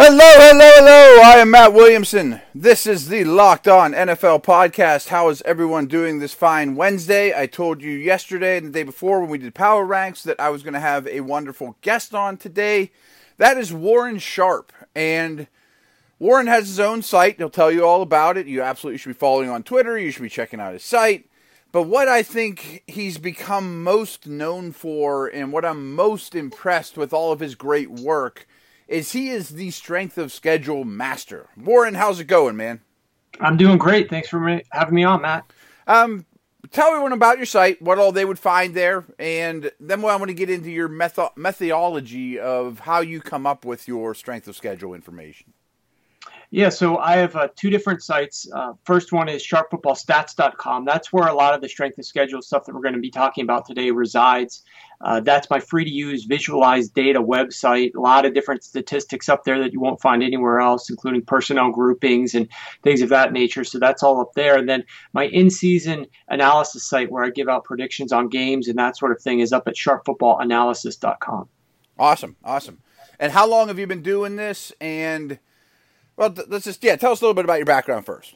Hello, hello, hello. I am Matt Williamson. This is the Locked On NFL podcast. How is everyone doing this fine Wednesday? I told you yesterday and the day before when we did Power Ranks that I was going to have a wonderful guest on today. That is Warren Sharp. And Warren has his own site. He'll tell you all about it. You absolutely should be following on Twitter. You should be checking out his site. But what I think he's become most known for and what I'm most impressed with all of his great work is he is the strength of schedule master. Warren, how's it going, man? I'm doing great. Thanks for having me on, Matt. Um, tell everyone about your site, what all they would find there, and then I want to get into your metho- methodology of how you come up with your strength of schedule information. Yeah, so I have uh, two different sites. Uh, first one is sharpfootballstats.com. That's where a lot of the strength of schedule stuff that we're going to be talking about today resides. Uh, that's my free to use visualized data website. A lot of different statistics up there that you won't find anywhere else, including personnel groupings and things of that nature. So that's all up there. And then my in season analysis site where I give out predictions on games and that sort of thing is up at sharpfootballanalysis.com. Awesome. Awesome. And how long have you been doing this? And well, let's just yeah, tell us a little bit about your background first.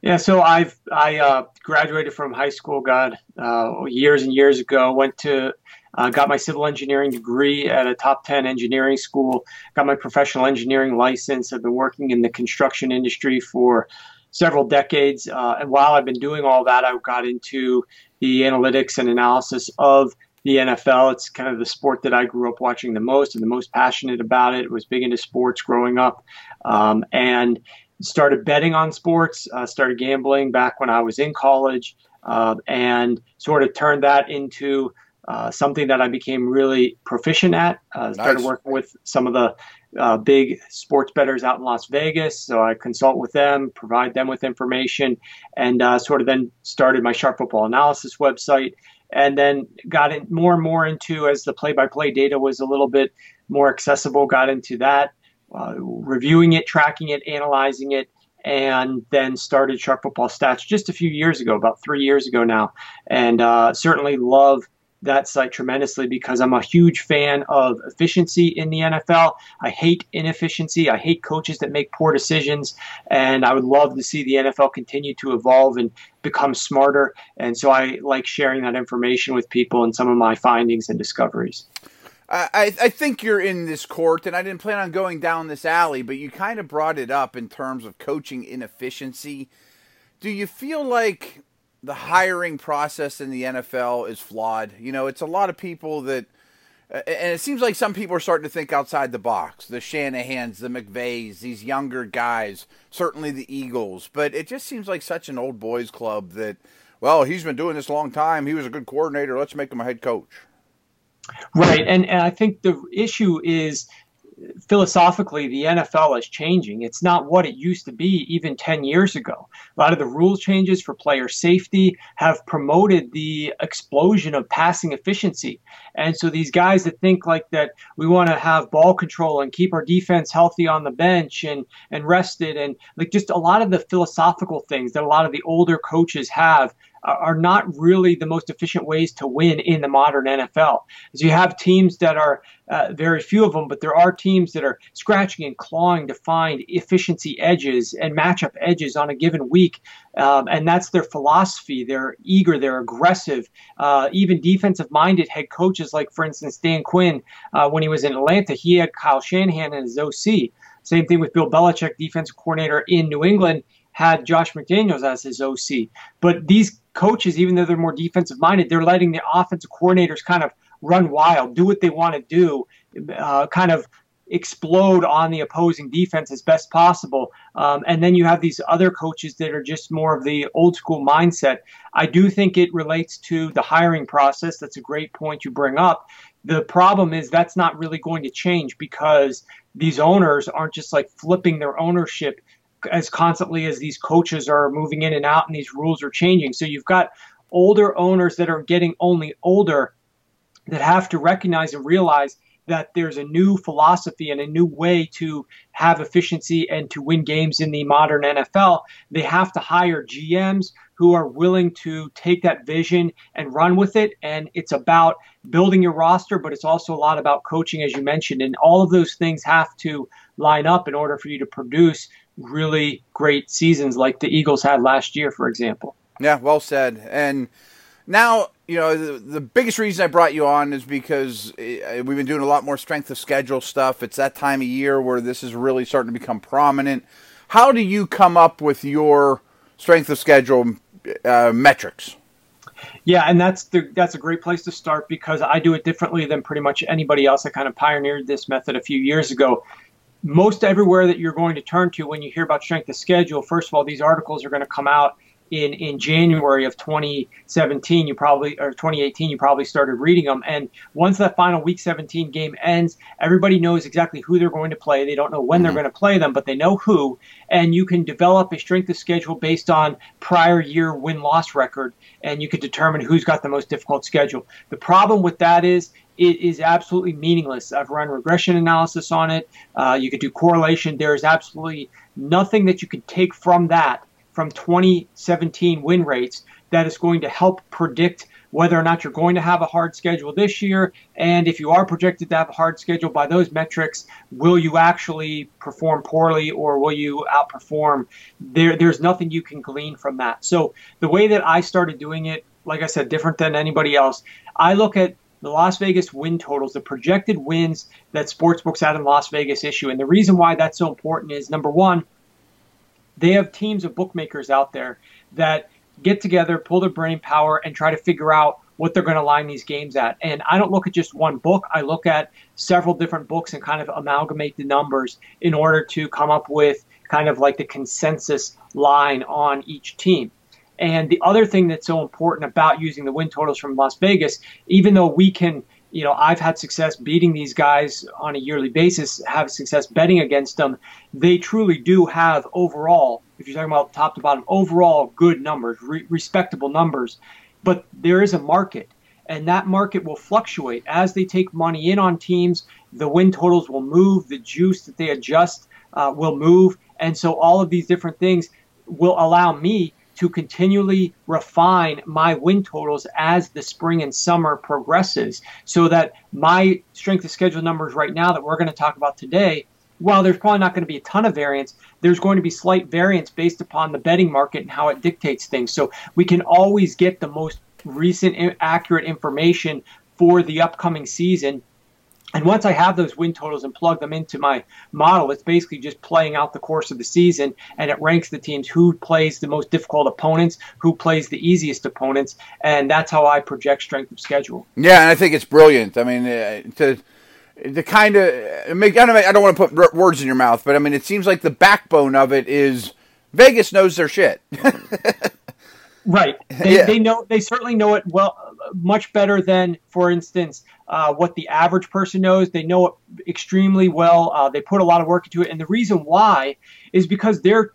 Yeah, so I've I uh, graduated from high school, God, uh, years and years ago. Went to uh, got my civil engineering degree at a top 10 engineering school. Got my professional engineering license. I've been working in the construction industry for several decades. Uh, and while I've been doing all that, I got into the analytics and analysis of the NFL. It's kind of the sport that I grew up watching the most and the most passionate about it. Was big into sports growing up, um, and started betting on sports. Uh, started gambling back when I was in college, uh, and sort of turned that into uh, something that I became really proficient at. Uh, started nice. working with some of the uh, big sports bettors out in Las Vegas. So I consult with them, provide them with information, and uh, sort of then started my Sharp Football Analysis website and then got in more and more into as the play-by-play data was a little bit more accessible got into that uh, reviewing it tracking it analyzing it and then started sharp football stats just a few years ago about three years ago now. And uh, certainly love that site tremendously because I'm a huge fan of efficiency in the NFL. I hate inefficiency. I hate coaches that make poor decisions. And I would love to see the NFL continue to evolve and become smarter. And so I like sharing that information with people and some of my findings and discoveries. I, I think you're in this court, and I didn't plan on going down this alley, but you kind of brought it up in terms of coaching inefficiency. Do you feel like the hiring process in the NFL is flawed. You know, it's a lot of people that, and it seems like some people are starting to think outside the box. The Shanahans, the McVays, these younger guys, certainly the Eagles. But it just seems like such an old boys club that, well, he's been doing this a long time. He was a good coordinator. Let's make him a head coach. Right, and, and I think the issue is philosophically, the NFL is changing. It's not what it used to be even 10 years ago. A lot of the rule changes for player safety have promoted the explosion of passing efficiency. And so these guys that think like that we want to have ball control and keep our defense healthy on the bench and, and rested and like just a lot of the philosophical things that a lot of the older coaches have are not really the most efficient ways to win in the modern NFL. As you have teams that are uh, very few of them, but there are teams that are scratching and clawing to find efficiency edges and matchup edges on a given week, um, and that's their philosophy. They're eager, they're aggressive. Uh, even defensive-minded head coaches, like for instance Dan Quinn, uh, when he was in Atlanta, he had Kyle Shanahan as his OC. Same thing with Bill Belichick, defensive coordinator in New England had Josh McDaniels as his OC. But these coaches, even though they're more defensive minded, they're letting the offensive coordinators kind of run wild, do what they want to do, uh, kind of explode on the opposing defense as best possible. Um, and then you have these other coaches that are just more of the old school mindset. I do think it relates to the hiring process. That's a great point you bring up. The problem is that's not really going to change because these owners aren't just like flipping their ownership as constantly as these coaches are moving in and out and these rules are changing. So you've got older owners that are getting only older that have to recognize and realize that there's a new philosophy and a new way to have efficiency and to win games in the modern NFL, they have to hire GMs who are willing to take that vision and run with it. And it's about building your roster, but it's also a lot about coaching, as you mentioned. And all of those things have to line up in order for you to produce really great seasons like the Eagles had last year, for example. Yeah, well said. And now, you know, the, the biggest reason I brought you on is because eh, we've been doing a lot more strength of schedule stuff. It's that time of year where this is really starting to become prominent. How do you come up with your strength of schedule uh, metrics? Yeah, and that's the that's a great place to start because I do it differently than pretty much anybody else. I kind of pioneered this method a few years ago. Most everywhere that you're going to turn to when you hear about strength of schedule, first of all, these articles are going to come out in in January of 2017, you probably or 2018, you probably started reading them. And once that final Week 17 game ends, everybody knows exactly who they're going to play. They don't know when mm-hmm. they're going to play them, but they know who. And you can develop a strength of schedule based on prior year win loss record, and you can determine who's got the most difficult schedule. The problem with that is it is absolutely meaningless. I've run regression analysis on it. Uh, you could do correlation. There is absolutely nothing that you can take from that from 2017 win rates that is going to help predict whether or not you're going to have a hard schedule this year. And if you are projected to have a hard schedule by those metrics, will you actually perform poorly or will you outperform? There, there's nothing you can glean from that. So the way that I started doing it, like I said, different than anybody else, I look at the Las Vegas win totals, the projected wins that sportsbooks out in Las Vegas issue. And the reason why that's so important is number one, they have teams of bookmakers out there that get together, pull their brain power, and try to figure out what they're going to line these games at. And I don't look at just one book, I look at several different books and kind of amalgamate the numbers in order to come up with kind of like the consensus line on each team. And the other thing that's so important about using the win totals from Las Vegas, even though we can you know, I've had success beating these guys on a yearly basis, have success betting against them. They truly do have overall, if you're talking about top to bottom, overall good numbers, re- respectable numbers. But there is a market, and that market will fluctuate as they take money in on teams. The win totals will move, the juice that they adjust uh, will move, and so all of these different things will allow me to continually refine my win totals as the spring and summer progresses so that my strength of schedule numbers right now that we're going to talk about today while there's probably not going to be a ton of variance, there's going to be slight variance based upon the betting market and how it dictates things. So we can always get the most recent, accurate information for the upcoming season and once I have those win totals and plug them into my model, it's basically just playing out the course of the season and it ranks the teams who plays the most difficult opponents, who plays the easiest opponents, and that's how I project strength of schedule. Yeah, and I think it's brilliant. I mean, uh, to the kind of make I don't, I don't want to put words in your mouth, but I mean, it seems like the backbone of it is Vegas knows their shit. right. They, yeah. they know they certainly know it well much better than, for instance, uh, what the average person knows. They know it extremely well. Uh, they put a lot of work into it. And the reason why is because they're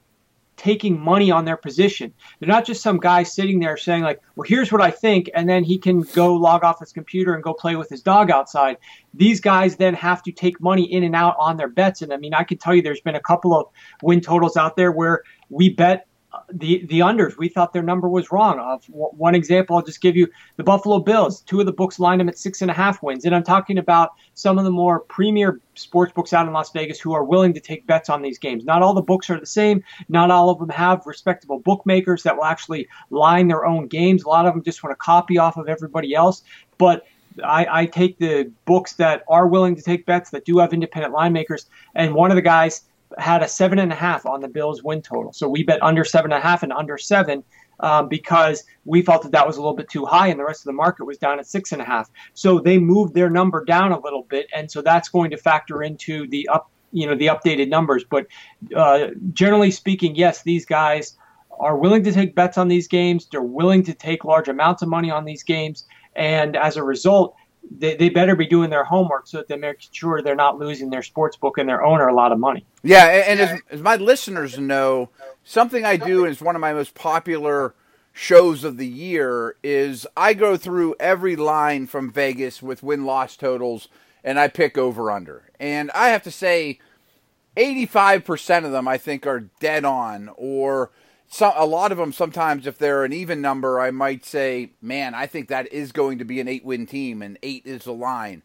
taking money on their position. They're not just some guy sitting there saying, like, well, here's what I think, and then he can go log off his computer and go play with his dog outside. These guys then have to take money in and out on their bets. And I mean, I can tell you there's been a couple of win totals out there where we bet the the unders. We thought their number was wrong. Of one example, I'll just give you the Buffalo Bills. Two of the books lined them at six and a half wins, and I'm talking about some of the more premier sports books out in Las Vegas who are willing to take bets on these games. Not all the books are the same. Not all of them have respectable bookmakers that will actually line their own games. A lot of them just want to copy off of everybody else, but I, I, take the books that are willing to take bets that do have independent line makers. And one of the guys had a seven and a half on the Bills win total. So we bet under seven and a half and under seven um, because we felt that that was a little bit too high and the rest of the market was down at six and a half. So they moved their number down a little bit. And so that's going to factor into the up, you know, the updated numbers. But uh, generally speaking, yes, these guys are willing to take bets on these games. They're willing to take large amounts of money on these games. And as a result, they, they better be doing their homework so that they make sure they're not losing their sports book and their owner a lot of money. Yeah, and, as, as my listeners know, something I do is one of my most popular shows of the year is I go through every line from Vegas with win loss totals and I pick over under. And I have to say, 85% of them I think are dead on, or some, a lot of them sometimes, if they're an even number, I might say, man, I think that is going to be an eight win team, and eight is the line.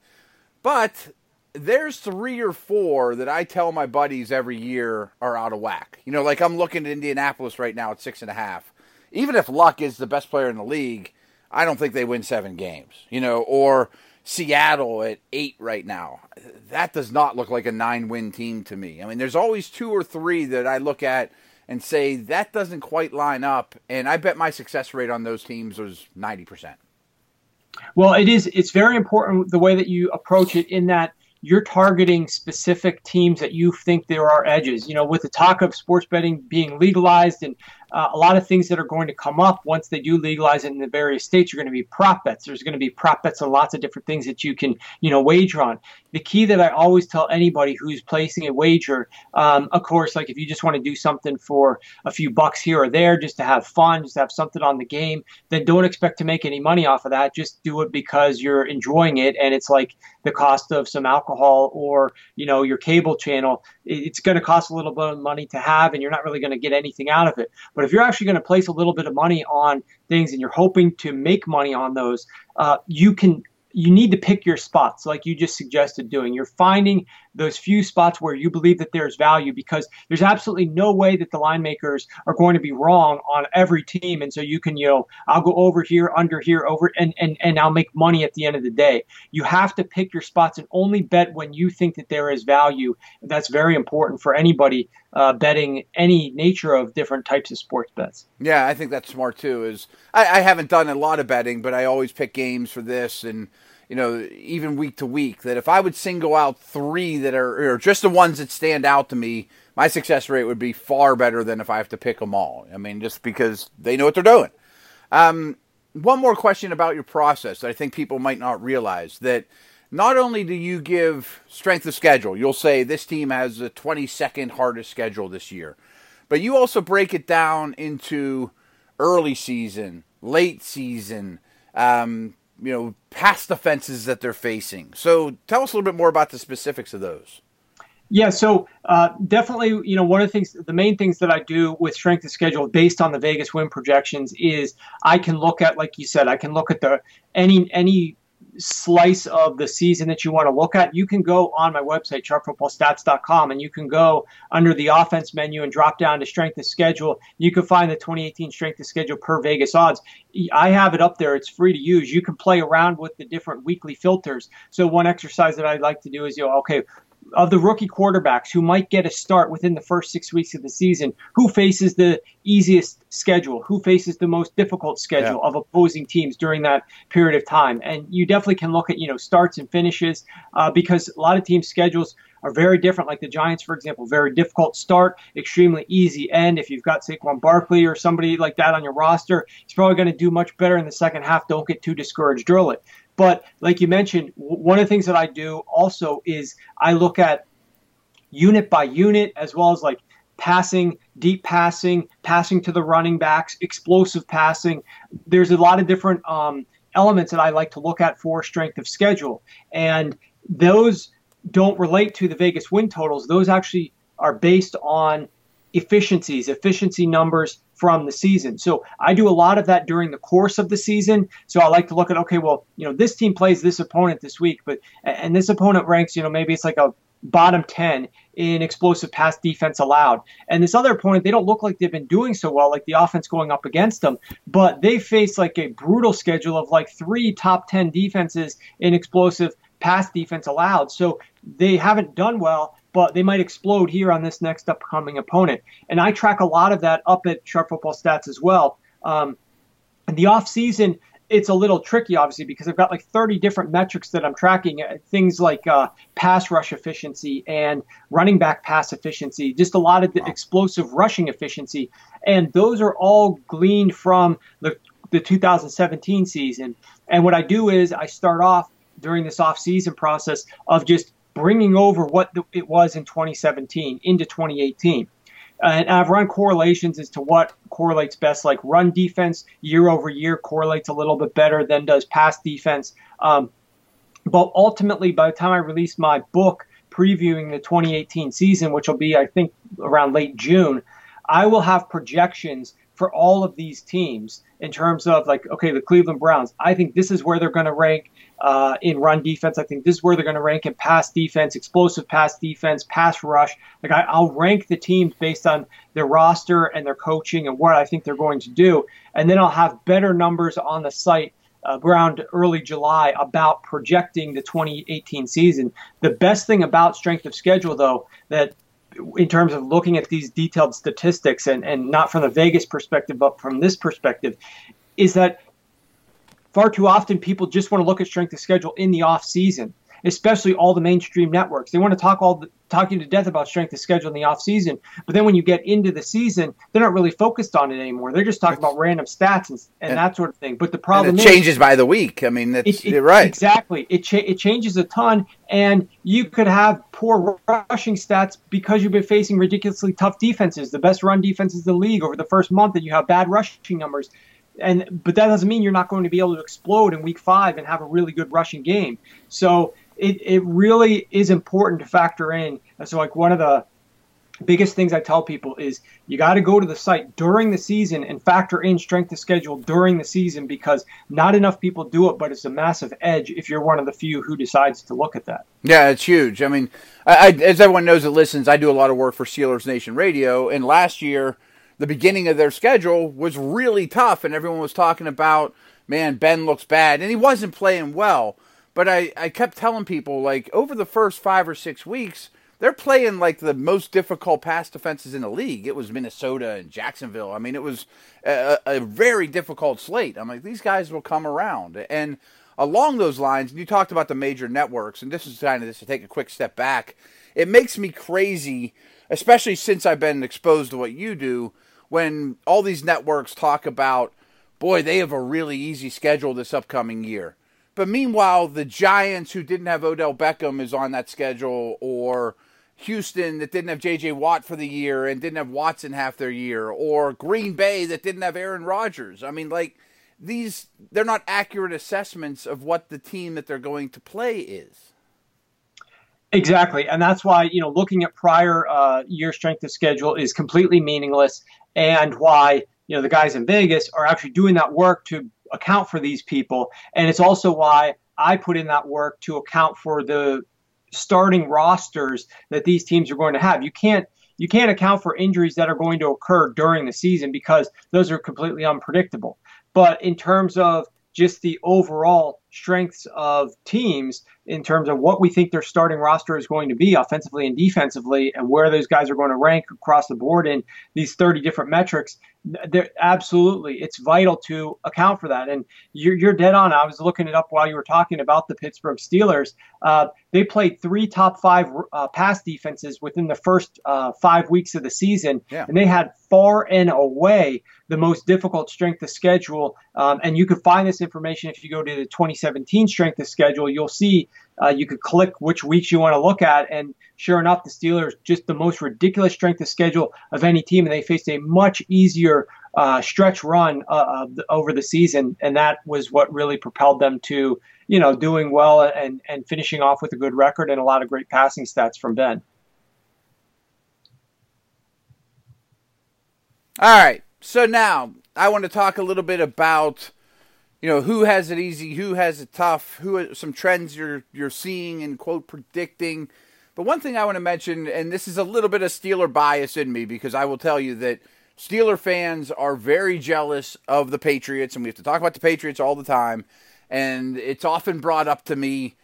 But there's three or four that I tell my buddies every year are out of whack. You know, like I'm looking at Indianapolis right now at six and a half. Even if Luck is the best player in the league, I don't think they win seven games. You know, or Seattle at eight right now. That does not look like a nine win team to me. I mean, there's always two or three that I look at and say that doesn't quite line up. And I bet my success rate on those teams was 90%. Well, it is. It's very important the way that you approach it in that you're targeting specific teams that you think there are edges. You know, with the talk of sports betting being legalized and uh, a lot of things that are going to come up once they do legalize it in the various states are going to be prop bets. There's going to be prop bets on lots of different things that you can, you know, wager on. The key that I always tell anybody who's placing a wager, um, of course, like if you just want to do something for a few bucks here or there, just to have fun, just have something on the game, then don't expect to make any money off of that. Just do it because you're enjoying it, and it's like the cost of some alcohol or you know your cable channel. It's going to cost a little bit of money to have, and you're not really going to get anything out of it. But but if you're actually going to place a little bit of money on things and you're hoping to make money on those, uh, you can you need to pick your spots like you just suggested doing. You're finding those few spots where you believe that there's value because there's absolutely no way that the line makers are going to be wrong on every team. And so you can, you know, I'll go over here, under here, over, and, and, and I'll make money at the end of the day. You have to pick your spots and only bet when you think that there is value. That's very important for anybody uh, betting any nature of different types of sports bets. Yeah, I think that's smart too. Is I, I haven't done a lot of betting, but I always pick games for this and you know, even week to week, that if I would single out three that are or just the ones that stand out to me, my success rate would be far better than if I have to pick them all. I mean, just because they know what they're doing. Um, one more question about your process that I think people might not realize that not only do you give strength of schedule, you'll say this team has the 22nd hardest schedule this year, but you also break it down into early season, late season, um, you know, past offenses that they're facing. So tell us a little bit more about the specifics of those. Yeah, so uh, definitely, you know, one of the things, the main things that I do with strength of schedule based on the Vegas win projections is I can look at, like you said, I can look at the any any slice of the season that you want to look at, you can go on my website, sharpfootballstats.com, and you can go under the offense menu and drop down to strength of schedule. You can find the 2018 strength of schedule per Vegas odds. I have it up there. It's free to use. You can play around with the different weekly filters. So one exercise that I'd like to do is, you know, okay, of the rookie quarterbacks who might get a start within the first six weeks of the season, who faces the easiest schedule, who faces the most difficult schedule yeah. of opposing teams during that period of time. And you definitely can look at, you know, starts and finishes uh, because a lot of teams' schedules are very different. Like the Giants, for example, very difficult start, extremely easy end. If you've got Saquon Barkley or somebody like that on your roster, he's probably going to do much better in the second half. Don't get too discouraged early. But like you mentioned, one of the things that I do also is I look at unit by unit as well as like passing, deep passing, passing to the running backs, explosive passing. There's a lot of different um, elements that I like to look at for strength of schedule. And those don't relate to the Vegas win totals. Those actually are based on efficiencies, efficiency numbers from the season. So I do a lot of that during the course of the season. So I like to look at okay, well, you know, this team plays this opponent this week, but and this opponent ranks, you know, maybe it's like a bottom 10 in explosive pass defense allowed. And this other opponent, they don't look like they've been doing so well, like the offense going up against them, but they face like a brutal schedule of like three top 10 defenses in explosive pass defense allowed. So they haven't done well but they might explode here on this next upcoming opponent. And I track a lot of that up at Sharp Football Stats as well. Um, in the off season, it's a little tricky, obviously, because I've got like 30 different metrics that I'm tracking. Uh, things like uh, pass rush efficiency and running back pass efficiency, just a lot of the explosive rushing efficiency. And those are all gleaned from the, the 2017 season. And what I do is I start off during this off season process of just bringing over what it was in 2017 into 2018. And I've run correlations as to what correlates best. Like run defense year over year correlates a little bit better than does pass defense. Um, But ultimately, by the time I release my book previewing the 2018 season, which will be, I think, around late June, I will have projections for all of these teams in terms of like, okay, the Cleveland Browns, I think this is where they're going to rank uh, in run defense. I think this is where they're going to rank in pass defense, explosive pass defense, pass rush. Like I, I'll rank the teams based on their roster and their coaching and what I think they're going to do, and then I'll have better numbers on the site uh, around early July about projecting the 2018 season. The best thing about strength of schedule, though, that in terms of looking at these detailed statistics and, and not from the Vegas perspective, but from this perspective, is that far too often people just want to look at strength of schedule in the off season especially all the mainstream networks. They want to talk all the, talking to death about strength of schedule in the off season, but then when you get into the season, they're not really focused on it anymore. They're just talking about random stats and, and, and that sort of thing. But the problem it changes by the week. I mean, that's it, it, you're right. Exactly. It cha- it changes a ton, and you could have poor rushing stats because you've been facing ridiculously tough defenses, the best run defenses in the league over the first month, and you have bad rushing numbers and but that doesn't mean you're not going to be able to explode in week five and have a really good rushing game. So it, it really is important to factor in. So, like, one of the biggest things I tell people is you got to go to the site during the season and factor in strength of schedule during the season because not enough people do it, but it's a massive edge if you're one of the few who decides to look at that. Yeah, it's huge. I mean, I, I, as everyone knows that listens, I do a lot of work for Steelers Nation Radio, and last year, the beginning of their schedule was really tough, and everyone was talking about, man, Ben looks bad, and he wasn't playing well. But I, I kept telling people, like, over the first five or six weeks, they're playing like the most difficult pass defenses in the league. It was Minnesota and Jacksonville. I mean, it was a, a very difficult slate. I'm like, these guys will come around. And along those lines, you talked about the major networks, and this is kind of this to take a quick step back. It makes me crazy, especially since I've been exposed to what you do, when all these networks talk about, boy, they have a really easy schedule this upcoming year. But meanwhile, the Giants, who didn't have Odell Beckham, is on that schedule, or Houston that didn't have J.J. Watt for the year and didn't have Watson half their year, or Green Bay that didn't have Aaron Rodgers. I mean, like these, they're not accurate assessments of what the team that they're going to play is. Exactly, and that's why you know looking at prior uh, year strength of schedule is completely meaningless, and why you know the guys in Vegas are actually doing that work to account for these people. And it's also why I put in that work to account for the starting rosters that these teams are going to have. You can't you can't account for injuries that are going to occur during the season because those are completely unpredictable. But in terms of just the overall strengths of teams in terms of what we think their starting roster is going to be offensively and defensively and where those guys are going to rank across the board in these 30 different metrics absolutely it's vital to account for that. And you're, you're, dead on. I was looking it up while you were talking about the pittsburgh steelers. Uh, they played three top five uh, pass defenses within the first uh, five weeks of the season. Yeah. and they had far and away the most difficult strength of schedule. Um, and you can find this information if you go to the 2017 strength of schedule. You'll see uh, you could click which weeks you want to look at, and sure enough, the Steelers just the most ridiculous strength of schedule of any team, and they faced a much easier uh, stretch run uh, over the season, and that was what really propelled them to you know doing well and and finishing off with a good record and a lot of great passing stats from Ben. All right, so now I want to talk a little bit about you know who has it easy, who has it tough, who some trends you're you're seeing and quote predicting. But one thing I want to mention, and this is a little bit of Steeler bias in me, because I will tell you that Steeler fans are very jealous of the Patriots, and we have to talk about the Patriots all the time. And it's often brought up to me.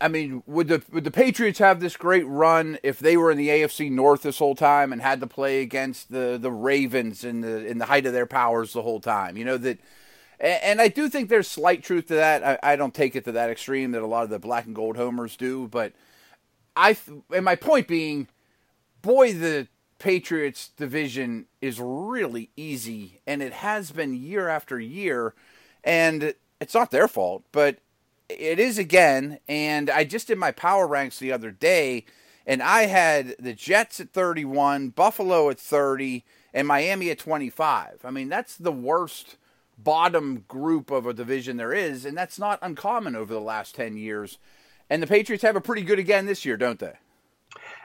I mean, would the would the Patriots have this great run if they were in the AFC North this whole time and had to play against the the Ravens in the in the height of their powers the whole time? You know that and, I do think there's slight truth to that. I, I, don't take it to that extreme that a lot of the black and gold homers do, but I and my point being, boy, the Patriots division is really easy, and it has been year after year, and it's not their fault, but it is again. And I just did my power ranks the other day, and I had the Jets at 31, Buffalo at 30, and Miami at 25. I mean, that's the worst bottom group of a division there is, and that's not uncommon over the last 10 years. And the Patriots have a pretty good again this year, don't they?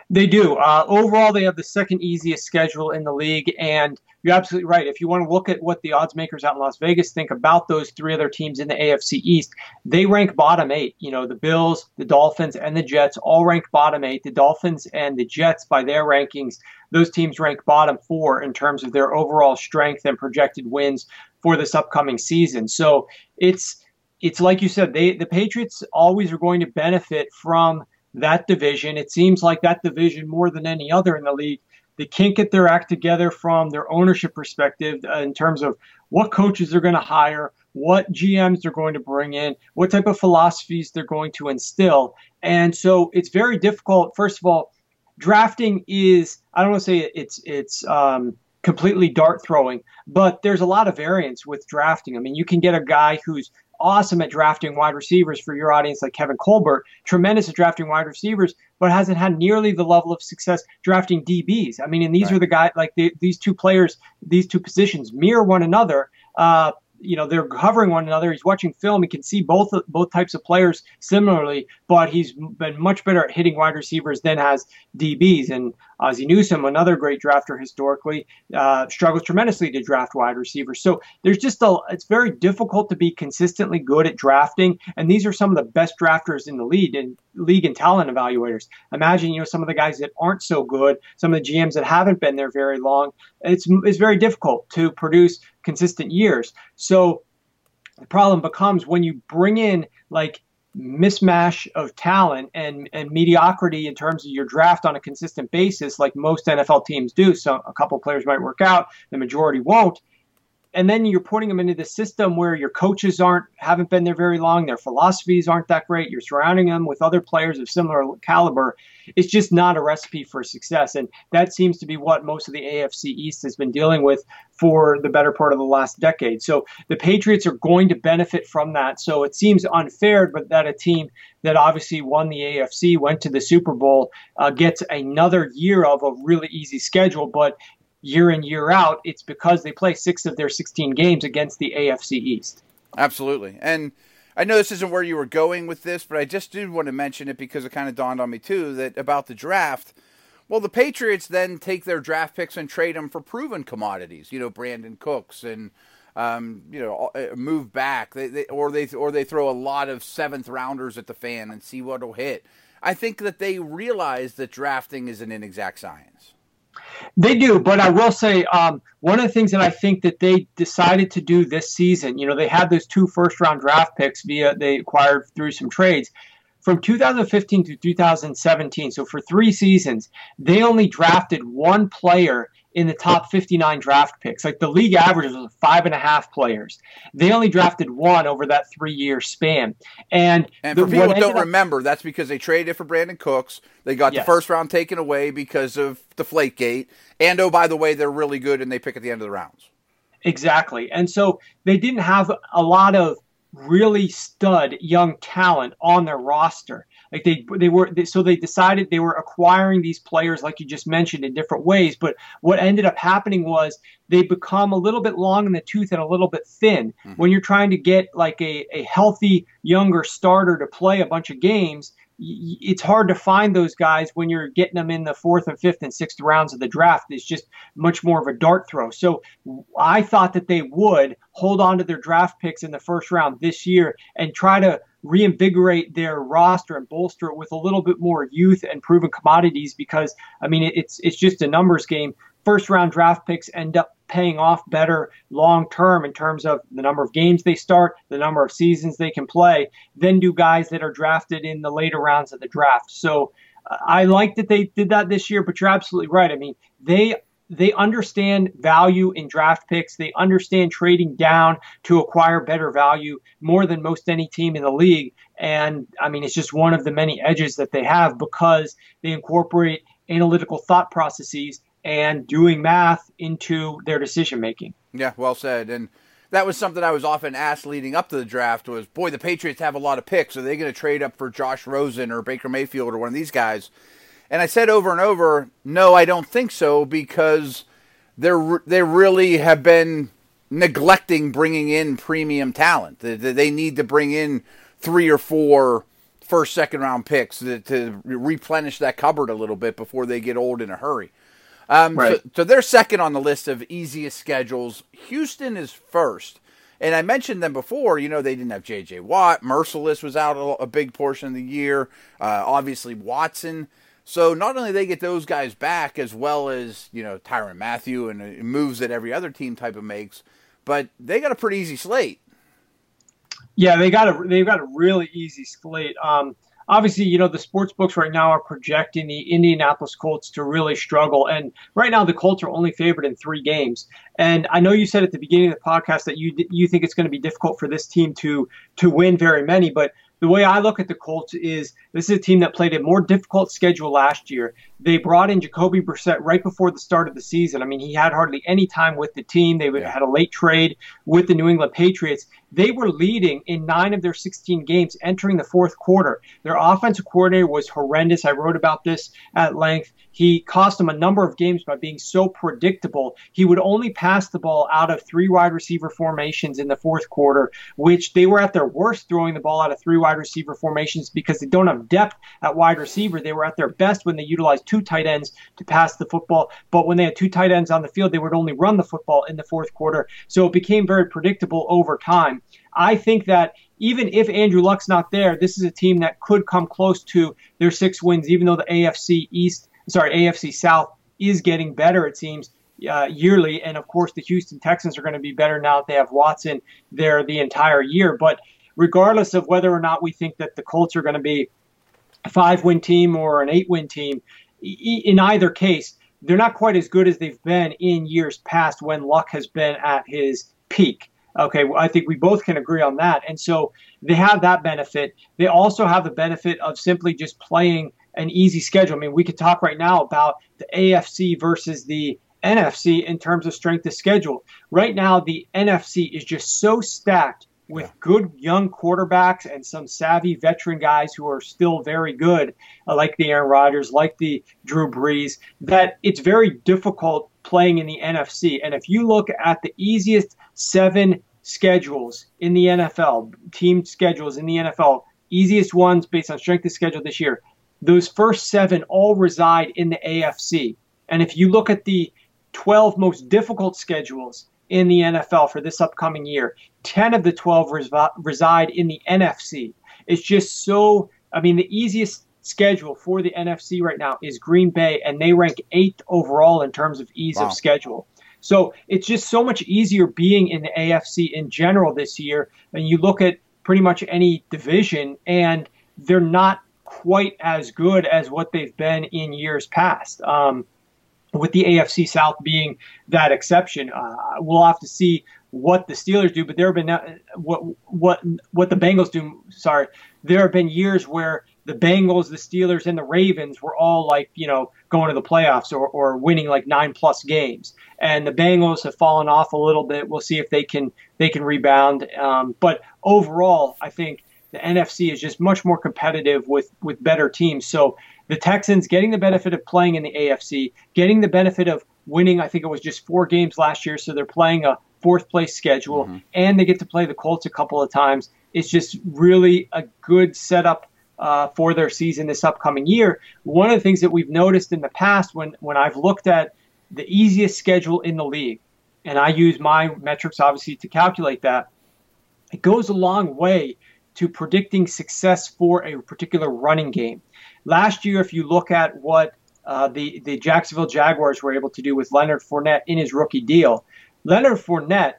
They do. Uh, overall, they have the second easiest schedule in the league, and you're absolutely right. If you want to look at what the odds makers out in Las Vegas think about those three other teams in the AFC East, they rank bottom eight. You know, the Bills, the Dolphins, and the Jets all rank bottom eight. The Dolphins and the Jets, by their rankings, those teams rank bottom four in terms of their overall strength and projected wins for this upcoming season. So it's it's like you said, they the Patriots always are going to benefit from that division. It seems like that division more than any other in the league. They can't get their act together from their ownership perspective uh, in terms of what coaches they're going to hire, what GMs they're going to bring in, what type of philosophies they're going to instill. And so it's very difficult. First of all, drafting is I don't want to say it's it's um, completely dart throwing, but there's a lot of variance with drafting. I mean, you can get a guy who's awesome at drafting wide receivers for your audience, like Kevin Colbert, tremendous at drafting wide receivers, but hasn't had nearly the level of success drafting DBs. I mean, and these right. are the guys like the, these two players, these two positions mirror one another. Uh, you know they're covering one another. He's watching film. He can see both both types of players similarly, but he's been much better at hitting wide receivers than has DBs. And Ozzie Newsome, another great drafter historically, uh, struggles tremendously to draft wide receivers. So there's just a it's very difficult to be consistently good at drafting. And these are some of the best drafters in the league and league and talent evaluators. Imagine you know some of the guys that aren't so good, some of the GMs that haven't been there very long. It's it's very difficult to produce consistent years. So the problem becomes when you bring in like mismatch of talent and, and mediocrity in terms of your draft on a consistent basis, like most NFL teams do. So a couple players might work out, the majority won't and then you're putting them into the system where your coaches aren't haven't been there very long their philosophies aren't that great you're surrounding them with other players of similar caliber it's just not a recipe for success. And that seems to be what most of the AFC East has been dealing with for the better part of the last decade. So the Patriots are going to benefit from that. So it seems unfair but that a team that obviously won the AFC went to the Super Bowl uh, gets another year of a really easy schedule but year in year out, it's because they play six of their 16 games against the AFC East. Absolutely. And I know this isn't where you were going with this, but I just did want to mention it because it kind of dawned on me too that about the draft. Well, the Patriots then take their draft picks and trade them for proven commodities. You know, Brandin Cooks and um, you know move back. They, they, or they or they throw a lot of seventh rounders at the fan and see what'll hit. I think that they realize that drafting is an inexact science. They do, but I will say um, one of the things that I think that they decided to do this season, you know, they had those two first round draft picks via they acquired through some trades. From 2015 to 2017, so for three seasons, they only drafted one player in the top 59 draft picks. Like the league average was five and a half players. They only drafted one over that three year span. And, and for people who don't up, remember, that's because they traded for Brandin Cooks. They got yes. the first round taken away because of Deflategate. And oh, by the way, they're really good and they pick at the end of the rounds. Exactly. And so they didn't have a lot of really stud young talent on their roster. Like they they were they, so they decided they were acquiring these players like you just mentioned in different ways. But what ended up happening was they become a little bit long in the tooth and a little bit thin. Mm-hmm. When you're trying to get like a, a healthy younger starter to play a bunch of games, it's hard to find those guys when you're getting them in the fourth and fifth and sixth rounds of the draft. It's just much more of a dart throw. So I thought that they would hold on to their draft picks in the first round this year and try to reinvigorate their roster and bolster it with a little bit more youth and proven commodities because I mean it's it's just a numbers game. First round draft picks end up paying off better long term in terms of the number of games they start, the number of seasons they can play, than do guys that are drafted in the later rounds of the draft. So uh, I like that they did that this year, but you're absolutely right. I mean, they they understand value in draft picks. They understand trading down to acquire better value more than most any team in the league. And I mean, it's just one of the many edges that they have because they incorporate analytical thought processes and doing math into their decision making. Yeah, well said. And that was something I was often asked leading up to the draft was, boy, the Patriots have a lot of picks. Are they going to trade up for Josh Rosen or Baker Mayfield or one of these guys? And I said over and over, no, I don't think so because they're they really have been neglecting bringing in premium talent. They need to bring in three or four first, second round picks to, to replenish that cupboard a little bit before they get old in a hurry. Um, right. so, so they're second on the list of easiest schedules. Houston is first. And I mentioned them before. You know, they didn't have J.J. Watt. Mercilus was out a, a big portion of the year. Uh, obviously, Watson. So not only they get those guys back, as well as you know Tyrann Mathieu and uh, moves that every other team type of makes, but they got a pretty easy slate. Yeah, they got a they've got a really easy slate. Um, obviously, you know, the sports books right now are projecting the Indianapolis Colts to really struggle. And right now, the Colts are only favored in three games. And I know you said at the beginning of the podcast that you you think it's going to be difficult for this team to to win very many, but the way I look at the Colts is this is a team that played a more difficult schedule last year. They brought in Jacoby Brissett right before the start of the season. I mean, he had hardly any time with the team. They yeah. had a late trade with the New England Patriots. They were leading in nine of their 16 games entering the fourth quarter. Their offensive coordinator was horrendous. I wrote about this at length. He cost them a number of games by being so predictable. He would only pass the ball out of three wide receiver formations in the fourth quarter, which they were at their worst throwing the ball out of three wide receiver formations because they don't have depth at wide receiver. They were at their best when they utilized two tight ends to pass the football, but when they had two tight ends on the field, they would only run the football in the fourth quarter. So it became very predictable over time. I think that even if Andrew Luck's not there, this is a team that could come close to their six wins, even though the AFC East, sorry, AFC South is getting better, it seems. Uh, yearly, and of course, the Houston Texans are going to be better now that they have Watson there the entire year. But regardless of whether or not we think that the Colts are going to be a five win team or an eight win team, in either case, they're not quite as good as they've been in years past when Luck has been at his peak. Okay, well, I think we both can agree on that. And so they have that benefit. They also have the benefit of simply just playing an easy schedule. I mean, we could talk right now about the AFC versus the NFC in terms of strength of schedule. Right now, the NFC is just so stacked with good young quarterbacks and some savvy veteran guys who are still very good, uh, like the Aaron Rodgers, like the Drew Brees, that it's very difficult playing in the NFC. And if you look at the easiest seven schedules in the NFL, team schedules in the NFL, easiest ones based on strength of schedule this year, those first seven all reside in the AFC. And if you look at the 12 most difficult schedules in the NFL for this upcoming year, 10 of the 12 reside in the NFC. It's just so, I mean, the easiest schedule for the NFC right now is Green Bay, and they rank eighth overall in terms of ease wow. of schedule. So it's just so much easier being in the AFC in general this year. And you look at pretty much any division, and they're not quite as good as what they've been in years past. Um, with the AFC South being that exception, uh, we'll have to see what the Steelers do. But there have been uh, what what what the Bengals do. Sorry, there have been years where the Bengals, the Steelers, and the Ravens were all like, you know, going to the playoffs or, or winning like nine plus games. And the Bengals have fallen off a little bit. We'll see if they can they can rebound. Um, but overall, I think the NFC is just much more competitive with with better teams. So the Texans getting the benefit of playing in the AFC, getting the benefit of winning. I think it was just four games last year, so they're playing a fourth place schedule, mm-hmm. and they get to play the Colts a couple of times. It's just really a good setup uh, for their season this upcoming year. One of the things that we've noticed in the past when, when I've looked at the easiest schedule in the league, and I use my metrics obviously to calculate that, it goes a long way to predicting success for a particular running game. Last year, if you look at what uh, the, the Jacksonville Jaguars were able to do with Leonard Fournette in his rookie deal, Leonard Fournette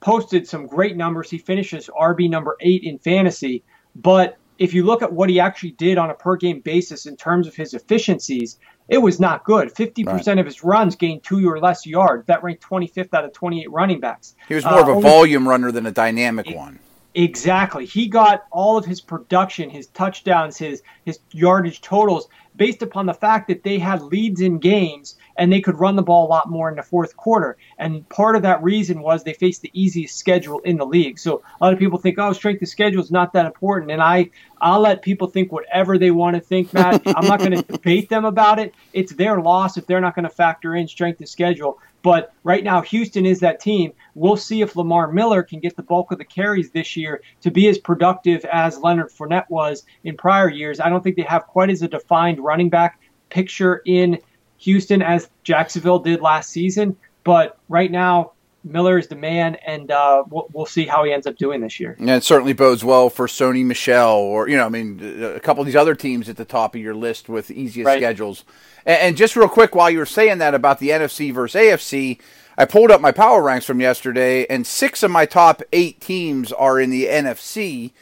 posted some great numbers. He finishes RB number eight in fantasy, but if you look at what he actually did on a per game basis in terms of his efficiencies, it was not good. 50% right. of his runs gained two or less yards. That ranked 25th out of 28 running backs. He was more uh, of a only, volume runner than a dynamic it, one. Exactly. He got all of his production, his touchdowns, his his yardage totals based upon the fact that they had leads in games and they could run the ball a lot more in the fourth quarter. And part of that reason was they faced the easiest schedule in the league. So a lot of people think, oh, strength of schedule is not that important. And I, I'll let people think whatever they want to think, Matt. I'm not going to debate them about it. It's their loss if they're not going to factor in strength of schedule. But right now, Houston is that team. We'll see if Lamar Miller can get the bulk of the carries this year to be as productive as Leonard Fournette was in prior years. I don't think they have quite as a defined running back picture in Houston as Jacksonville did last season. But right now, Miller is the man, and uh, we'll, we'll, see how he ends up doing this year. And it certainly bodes well for Sony Michel, or you know, I mean, a couple of these other teams at the top of your list with easiest right. schedules. And, and, just real quick, while you were saying that about the NFC versus AFC, I pulled up my power ranks from yesterday, and six of my top eight teams are in the NFC,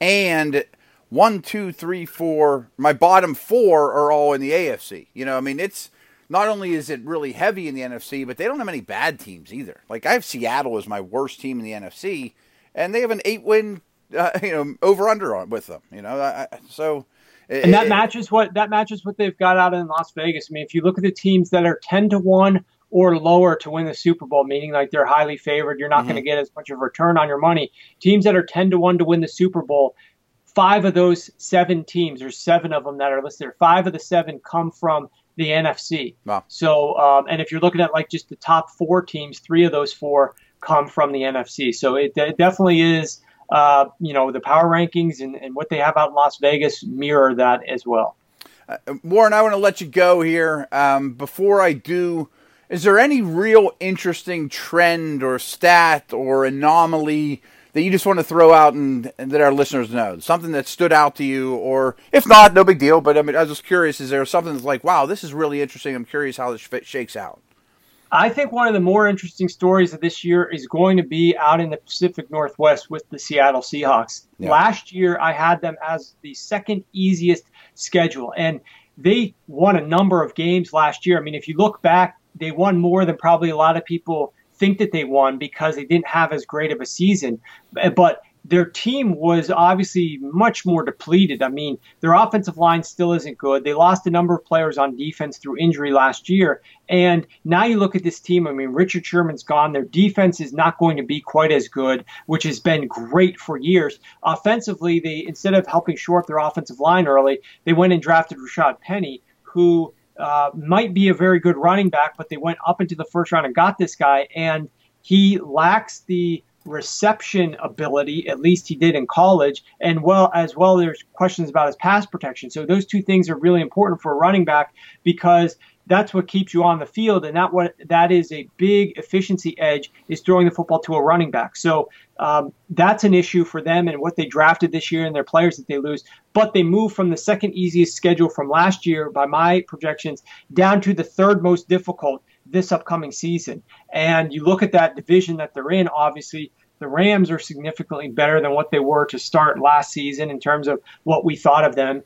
and one, two, three, four, my bottom four are all in the AFC. You know, I mean, it's not only is it really heavy in the NFC, but they don't have any bad teams either. Like I have Seattle as my worst team in the NFC, and they have an eight-win, uh, you know, over/under on with them. You know, I, so. It, and that matches what that matches what they've got out in Las Vegas. I mean, if you look at the teams that are ten to one or lower to win the Super Bowl, meaning like they're highly favored, you're not mm-hmm. going to get as much of a return on your money. Teams that are ten to one to win the Super Bowl, five of those seven teams, there's seven of them that are listed. Five of the seven come from the NFC. Wow. So, um, and if you're looking at like just the top four teams, three of those four come from the NFC. So it, it definitely is, uh, you know, the power rankings and, and what they have out in Las Vegas mirror that as well. Uh, Warren, I want to let you go here. Um, before I do, is there any real interesting trend or stat or anomaly? That you just want to throw out and, and, that our listeners know? Something that stood out to you, or if not, no big deal. But I mean, I was just curious: is there something that's like, wow, this is really interesting? I'm curious how this shakes out. I think one of the more interesting stories of this year is going to be out in the Pacific Northwest with the Seattle Seahawks. Yeah. Last year, I had them as the second easiest schedule, and they won a number of games last year. I mean, if you look back, they won more than probably a lot of people think that they won because they didn't have as great of a season. But their team was obviously much more depleted. I mean, their offensive line still isn't good. They lost a number of players on defense through injury last year. And now you look at this team, I mean, Richard Sherman's gone. Their defense is not going to be quite as good, which has been great for years. Offensively, they instead of helping short their offensive line early, they went and drafted Rashaad Penny, who uh, might be a very good running back, but they went up into the first round and got this guy, and he lacks the reception ability. At least he did in college, and well as well. There's questions about his pass protection. So those two things are really important for a running back because that's what keeps you on the field, and that what that is a big efficiency edge is throwing the football to a running back. So um, that's an issue for them and what they drafted this year and their players that they lose. But they move from the second easiest schedule from last year, by my projections, down to the third most difficult this upcoming season. And you look at that division that they're in. Obviously, the Rams are significantly better than what they were to start last season in terms of what we thought of them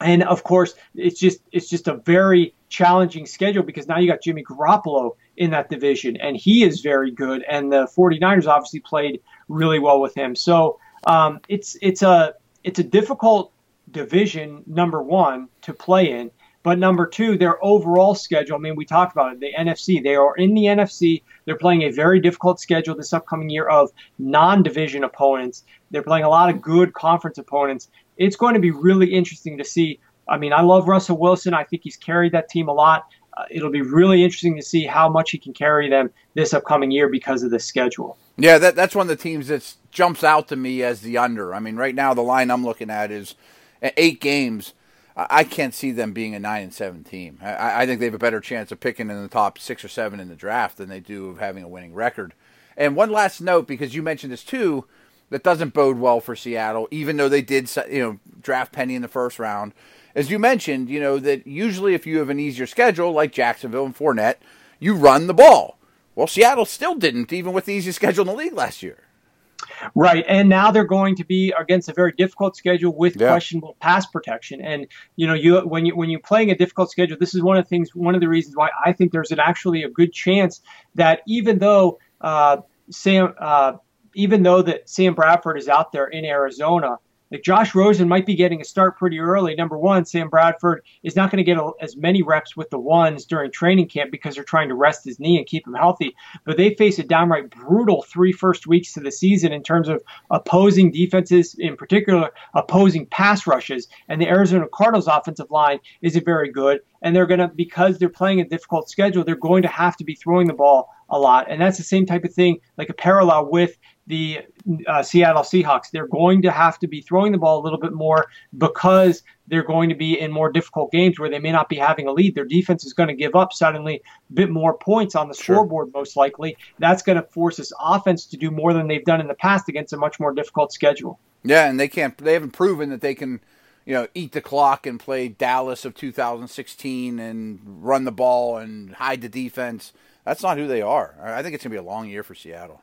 and of course it's just it's just a very challenging schedule because now you got Jimmy Garoppolo in that division and he is very good and the 49ers obviously played really well with him. So um, it's it's a it's a difficult division number one to play in. But number two their overall schedule I mean we talked about it the NFC they are in the NFC they're playing a very difficult schedule this upcoming year of non-division opponents. They're playing a lot of good conference opponents it's going to be really interesting to see. I mean, I love Russell Wilson. I think he's carried that team a lot. Uh, it'll be really interesting to see how much he can carry them this upcoming year because of the schedule. Yeah, that, that's one of the teams that jumps out to me as the under. I mean, right now the line I'm looking at is eight games. I can't see them being a nine and seven team. I, I think they have a better chance of picking in the top six or seven in the draft than they do of having a winning record. And one last note, because you mentioned this too, that doesn't bode well for Seattle, even though they did, you know, draft Penny in the first round. As you mentioned, you know, that usually if you have an easier schedule like Jacksonville and Fournette, you run the ball. Well, Seattle still didn't, even with the easiest schedule in the league last year. Right, and now they're going to be against a very difficult schedule with yeah. questionable pass protection. And you know, you when you when you're playing a difficult schedule, this is one of the things, one of the reasons why I think there's an actually a good chance that even though uh, Sam uh, even though that Sam Bradford is out there in Arizona, like Josh Rosen might be getting a start pretty early. Number one, Sam Bradford is not going to get a, as many reps with the ones during training camp because they're trying to rest his knee and keep him healthy. But they face a downright brutal three first weeks to the season in terms of opposing defenses, in particular opposing pass rushes. And the Arizona Cardinals offensive line isn't very good. and they're going to because they're playing a difficult schedule, they're going to have to be throwing the ball a lot, and that's the same type of thing, like a parallel with the uh, Seattle Seahawks. They're going to have to be throwing the ball a little bit more because they're going to be in more difficult games where they may not be having a lead. Their defense is going to give up suddenly a bit more points on the sure. scoreboard, most likely. That's going to force this offense to do more than they've done in the past against a much more difficult schedule. Yeah, and they can't. They haven't proven that they can, you know, eat the clock and play Dallas of 2016 and run the ball and hide the defense. That's not who they are. I think it's going to be a long year for Seattle.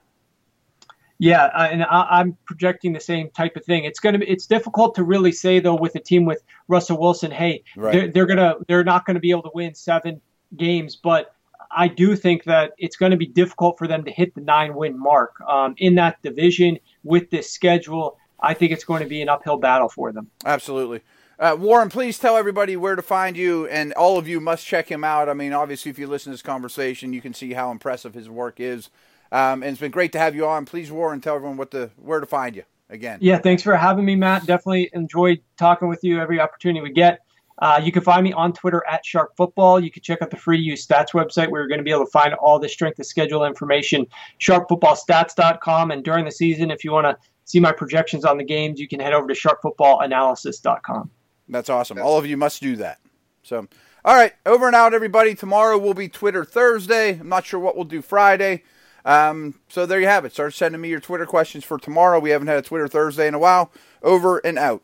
Yeah, and I, am projecting the same type of thing. It's going to be it's difficult to really say though with a team with Russell Wilson. Hey, right. they're, they're gonna they're not going to be able to win seven games, but I do think that it's going to be difficult for them to hit the nine win mark um, in that division with this schedule. I think it's going to be an uphill battle for them. Absolutely. Uh, Warren, please tell everybody where to find you, and all of you must check him out. I mean, obviously, if you listen to this conversation, you can see how impressive his work is. Um, and it's been great to have you on. Please, Warren, tell everyone what the where to find you again. Yeah, thanks for having me, Matt. Definitely enjoyed talking with you every opportunity we get. Uh, you can find me on Twitter at Sharp Football. You can check out the free to use stats website where you're going to be able to find all the strength of schedule information, sharpfootballstats.com. And during the season, if you want to see my projections on the games, you can head over to sharpfootballanalysis.com. That's awesome. All of you must do that. So, all right, over and out, everybody. Tomorrow will be Twitter Thursday. I'm not sure what we'll do Friday. Um, so there you have it. Start sending me your Twitter questions for tomorrow. We haven't had a Twitter Thursday in a while. Over and out.